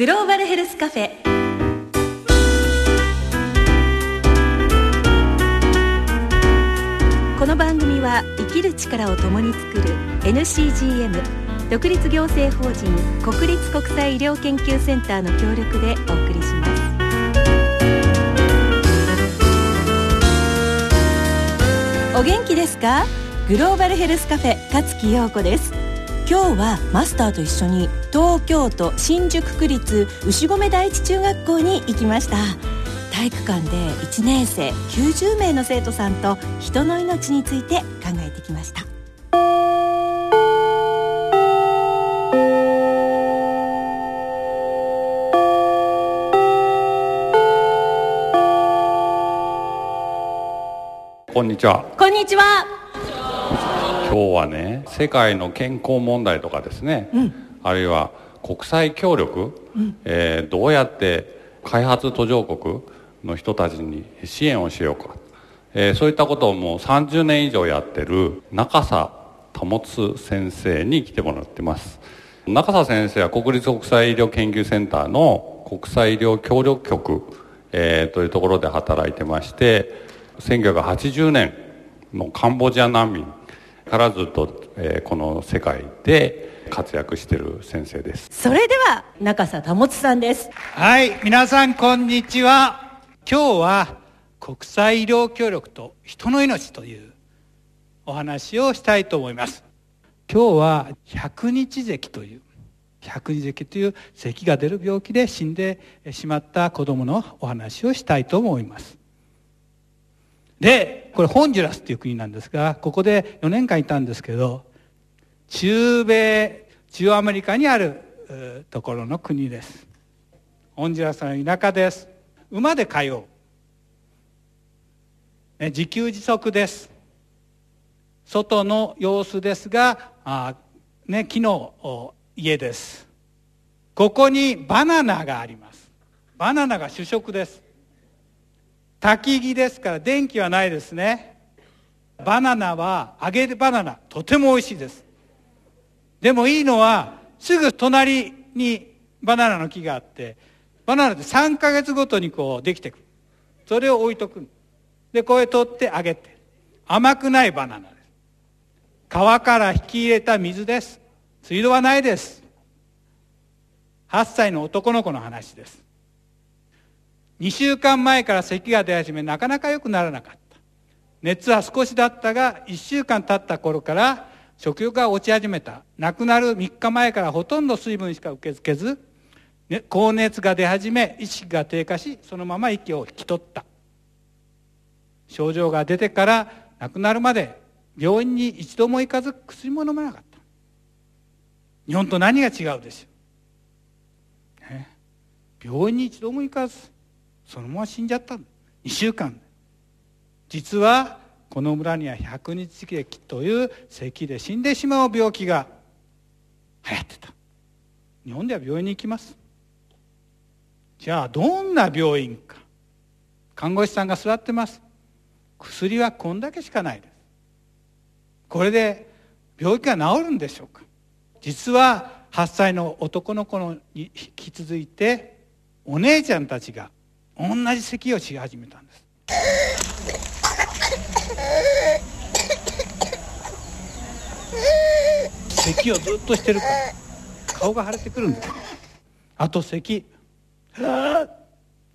グローバルヘルスカフェ。この番組は生きる力を共に作る NCGM 独立行政法人国立国際医療研究センターの協力でお送りします。お元気ですか？グローバルヘルスカフェ勝木陽子です。今日はマスターと一緒に東京都新宿区立牛込第一中学校に行きました。体育館で1年生90名の生徒さんと人の命について考えてきました。こんにちは。こんにちは今日はね世界の健康問題とかですね、うん、あるいは国際協力、うん、えー、どうやって開発途上国の人たちに支援をしようか、えー、そういったことをもう30年以上やってる中佐保先生に来てもらってます。中佐先生は国立国際医療研究センターの国際医療協力局、えー、というところで働いてまして1980年のカンボジア難民からずっと、えー、この世界で活躍してる先生です。それでは中佐保さんです。はい皆さんこんにちは。今日は国際医療協力と人の命というお話をしたいと思います。今日は百日咳という百日咳という咳が出る病気で死んでしまった子供のお話をしたいと思いますで、これホンジュラスっていう国なんですが、ここで4年間いたんですけど、中米、中アメリカにあるところの国です。ホンジュラスの田舎です。馬で通う。ね、自給自足です。外の様子ですが、あね、木の家です。ここにバナナがあります。バナナが主食です。焚き木ですから電気はないですね。バナナは揚げるバナナとても美味しいです。でもいいのはすぐ隣にバナナの木があってバナナって3ヶ月ごとにこうできてくる。それを置いとく。でこれ取ってあげて。甘くないバナナです。川から引き入れた水です。水道はないです。8歳の男の子の話です。2週間前から咳が出始めなかなか良くならなかった。熱は少しだったが1週間経った頃から食欲が落ち始めた。亡くなる3日前からほとんど水分しか受け付けず、ね、高熱が出始め意識が低下しそのまま息を引き取った。症状が出てから亡くなるまで病院に一度も行かず薬も飲まなかった。日本と何が違うでしょう、ね、病院に一度も行かずそのまま死んじゃった2週間。実はこの村には百日劇という咳で死んでしまう病気が流行ってた。日本では病院に行きます。じゃあどんな病院か。看護師さんが座ってます。薬はこんだけしかないです。これで病気が治るんでしょうか。実は8歳の男の子に引き続いてお姉ちゃんたちが同じ咳をし始めたんです。咳をずっとしてるから顔が腫れてくるんです。あと咳。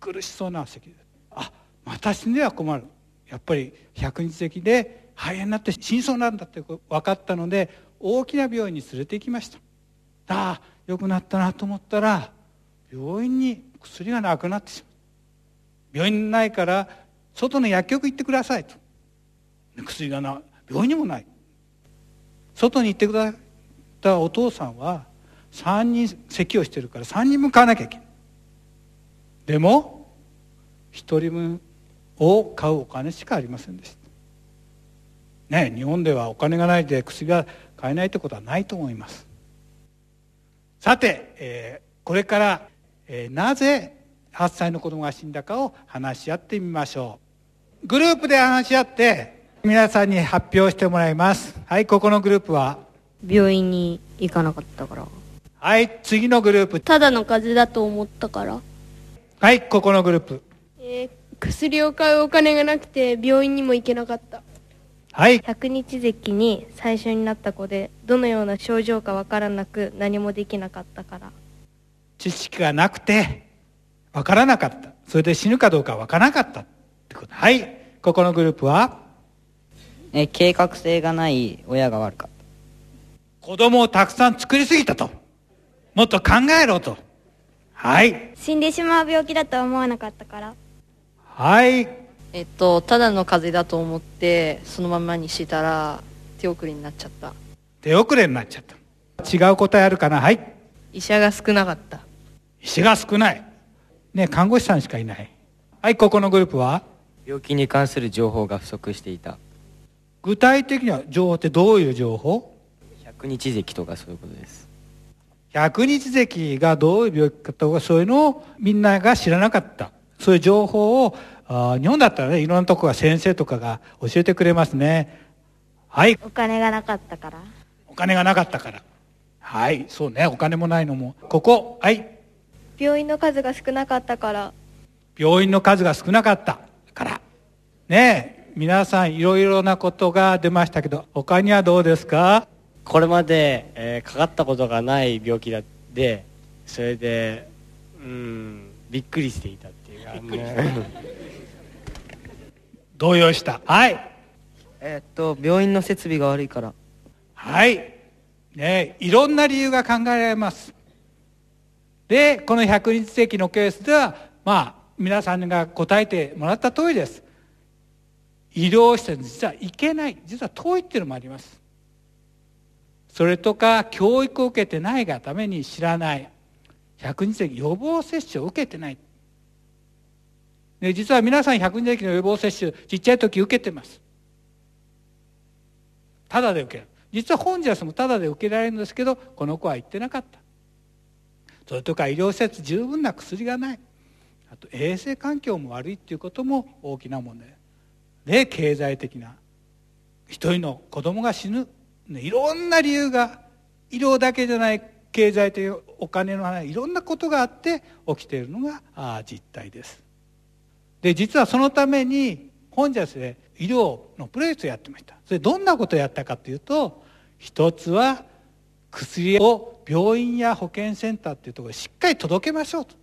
苦しそうな咳。あまた死んでは困る。やっぱり百日咳で肺炎になって死にそうなんだって分かったので大きな病院に連れて行きました。ああよくなったなと思ったら病院に薬がなくなってしまう病院ないから外の薬局行ってくださいと。薬がな病院にもない。外に行ってくださったお父さんは3人咳をしてるから3人分買わなきゃいけない。でも1人分を買うお金しかありませんでした。ね日本ではお金がないで薬が買えないってことはないと思います。さて、えー、これから、えー、なぜ8歳の子供が死んだかを話し合ってみましょう。グループで話し合って皆さんに発表してもらいます。はいここのグループは？病院に行かなかったから。はい次のグループ。ただの風邪だと思ったから。はいここのグループ。えー薬を買うお金がなくて病院にも行けなかった。はい。百日咳に最初になった子でどのような症状かわからなく何もできなかったから。知識がなくて分からなかった。それで死ぬかどうか分からなかったってこと。はい。ここのグループは？えー計画性がない親が悪かっ子供をたくさん作りすぎたと。もっと考えろと。はい。死んでしまう病気だと思わなかったから。はい。えっと、ただの風邪だと思ってそのままにしたら手遅れになっちゃった。手遅れになっちゃった。違う答えあるかな？はい。医者が少なかった。医師が少ないね看護師さんしかいない。はいここのグループは？病気に関する情報が不足していた。具体的には情報ってどういう情報？百日咳とかそういうことです。百日咳がどういう病気かとかそういうのをみんなが知らなかった。そういう情報をあー日本だったらねいろんなとこが先生とかが教えてくれますね。はい。お金がなかったから。お金がなかったから。はいそうね。お金もないのも。ここ。はい病院の数が少なかったから。病院の数が少なかった。から。ねえ。皆さんいろいろなことが出ましたけど他にはどうですか？これまで、えーかかったことがない病気だでそれでうんびっくりしていたっていうか。動揺した。はい。えーっと病院の設備が悪いから。はい。ねえ。いろんな理由が考えられますでこの百日咳のケースではまあ皆さんが答えてもらった通りです。医療施設に実は行けない。実は遠いっていうのもあります。それとか教育を受けてないがために知らない。百日咳予防接種を受けてない。で実は皆さん百日咳の予防接種ちっちゃい時受けてます。ただで受ける。実は本ジャスもただで受けられるんですけどこの子は行ってなかった。それとか医療施設十分な薬がない。あと衛生環境も悪いっていうことも大きな問題。で経済的な一人の子供が死ぬ。いろんな理由が医療だけじゃない経済的お金の話いろんなことがあって起きているのが実態です。で実はそのために本ジャスで医療のプロジェクトをやってました。それどんなことをやったかというと一つは薬を病院や保健センターっていうところにしっかり届けましょうと。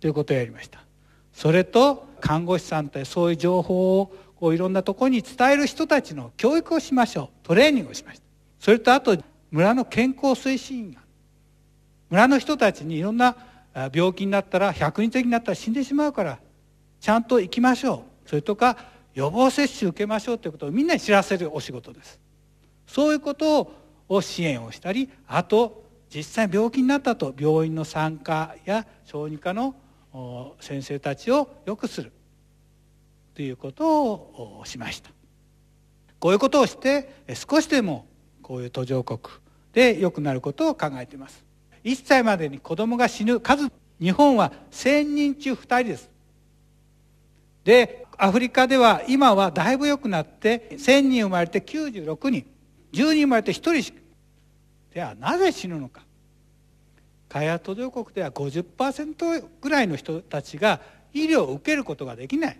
ということをやりました。それと看護師さんってそういう情報をこういろんなところに伝える人たちの教育をしましょう。トレーニングをしました。それとあと村の健康推進員が村の人たちにいろんな病気になったら百日的になったら死んでしまうからちゃんと行きましょう。それとか予防接種受けましょうということをみんなに知らせるお仕事です。そういうことをを支援をしたりあと実際病気になったと病院の産科や小児科の先生たちをよくするということをしました。こういうことをして少しでもこういう途上国で良くなることを考えています。1歳までに子供が死ぬ数日本は1000人中2人です。でアフリカでは今はだいぶ良くなって1000人生まれて96人。10人生まれて1人しかではなぜ死ぬのか。開発途上国では50%ぐらいの人たちが医療を受けることができない。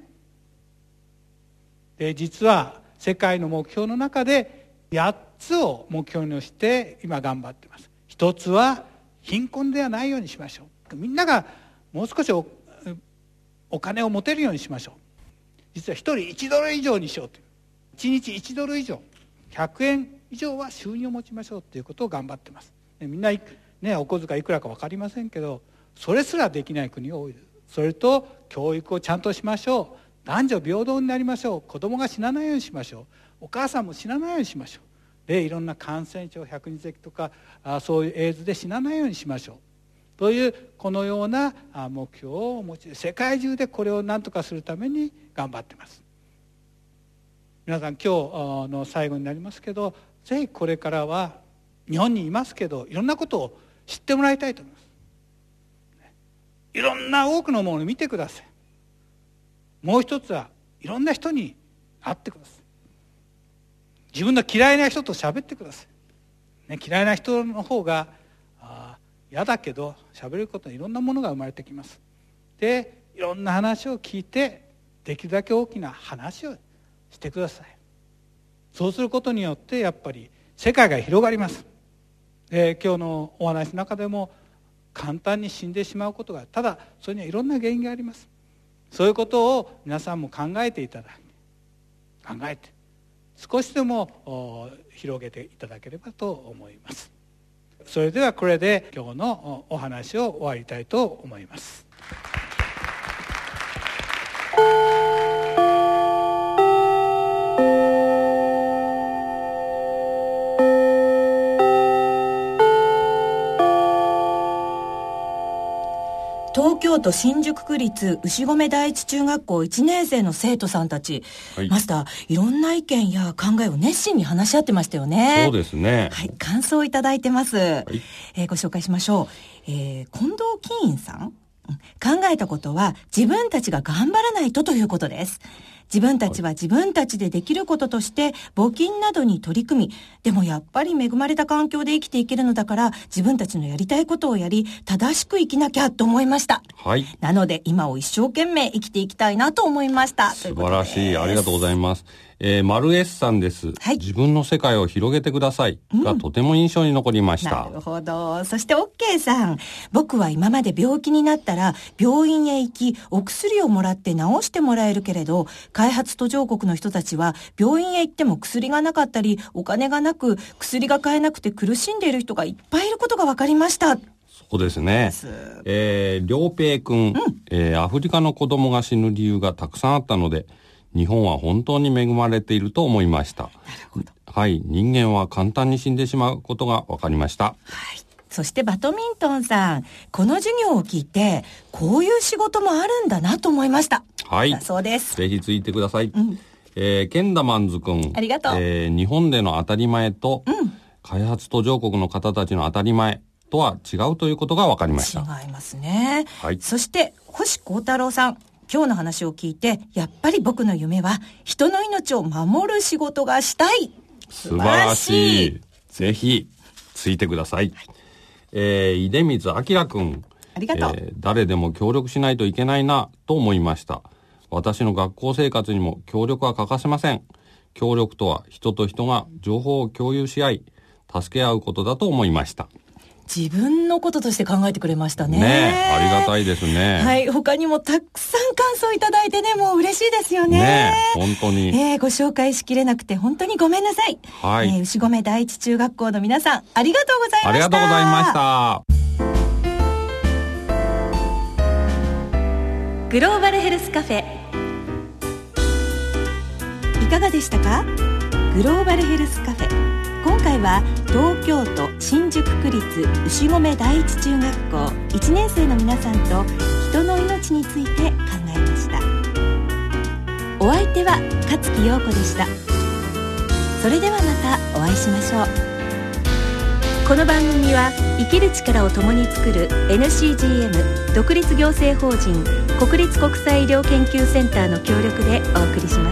で実は世界の目標の中で8つを目標にして今頑張っています。一つは貧困ではないようにしましょう。みんながもう少しおお金を持てるようにしましょう。実は1人1ドル以上にしようという。1日1ドル以上。100円以上は収入を持ちましょうということを頑張ってます。でみんな、ね、お小遣いいくらか分かりませんけどそれすらできない国が多いです。それと教育をちゃんとしましょう。男女平等になりましょう。子供が死なないようにしましょう。お母さんも死なないようにしましょう。でいろんな感染症百日咳とかあそういうエイズで死なないようにしましょう。というこのような目標を持ち世界中でこれを何とかするために頑張ってます。皆さん今日の最後になりますけどぜひこれからは日本にいますけどいろんなことを知ってもらいたいと思います。いろんな多くのものを見てください。もう一つはいろんな人に会ってください。自分の嫌いな人と喋ってください、ね、嫌いな人の方が嫌だけど喋ることにいろんなものが生まれてきます。でいろんな話を聞いてできるだけ大きな話をしてください。そうすることによってやっぱり世界が広がります。で今日のお話の中でも簡単に死んでしまうことがただそれにはいろんな原因があります。そういうことを皆さんも考えていただき考えて少しでも広げていただければと思います。それではこれで今日のお話を終わりたいと思います。京都新宿区立牛込第一中学校1年生の生徒さんたち、はい、マスターいろんな意見や考えを熱心に話し合ってましたよね。そうですね。はい感想をいただいてます、はい、えー、ご紹介しましょう、えー、近藤金院さん。考えたことは自分たちが頑張らないとということです自分たちは自分たちでできることとして募金などに取り組み、でもやっぱり恵まれた環境で生きていけるのだから自分たちのやりたいことをやり、正しく生きなきゃと思いました。はい。なので今を一生懸命生きていきたいなと思いました。素晴らしい。ありがとうございます。えー、マルエスさんです、はい。自分の世界を広げてください。が、とても印象に残りました。なるほど。そして、オッケーさん。僕は今まで病気になったら、病院へ行き、お薬をもらって治してもらえるけれど、開発途上国の人たちは、病院へ行っても薬がなかったり、お金がなく、薬が買えなくて苦しんでいる人がいっぱいいることが分かりました。そうですね。えー、良平君、うん、えー、アフリカの子供が死ぬ理由がたくさんあったので、日本は本当に恵まれていると思いました。はい、人間は簡単に死んでしまうことが分かりました。はい。そしてバドミントンさん、この授業を聞いて、こういう仕事もあるんだなと思いました。はい。そうです。ぜひついてください。うん、えー、ケンダマンズ君。ありがとう。えー、日本での当たり前と、うん、開発途上国の方たちの当たり前とは違うということが分かりました。違いますね。はい。そして、星光太郎さん。今日の話を聞いて、やっぱり僕の夢は人の命を守る仕事がしたい。素晴らしい。ぜひ、ついてください。はい、えー、出水明君。ありがとう、えー、誰でも協力しないといけないな、と思いました。私の学校生活にも協力は欠かせません。協力とは人と人が情報を共有し合い、助け合うことだと思いました。自分のこととして考えてくれましたね。ねありがたいですね。はい。他にもたくさん感想いただいてね、もう嬉しいですよね。ね本当に。えー、ご紹介しきれなくて本当にごめんなさい。はい。えー、牛込第一中学校の皆さん、ありがとうございました。ありがとうございました。グローバルヘルスカフェ。いかがでしたか？グローバルヘルスカフェ。今回は東京都新宿区立牛込第一中学校1年生の皆さんと人の命について考えました。お相手は勝木陽子でした。それではまたお会いしましょう。この番組は生きる力を共に作る NCGM 独立行政法人国立国際医療研究センターの協力でお送りします。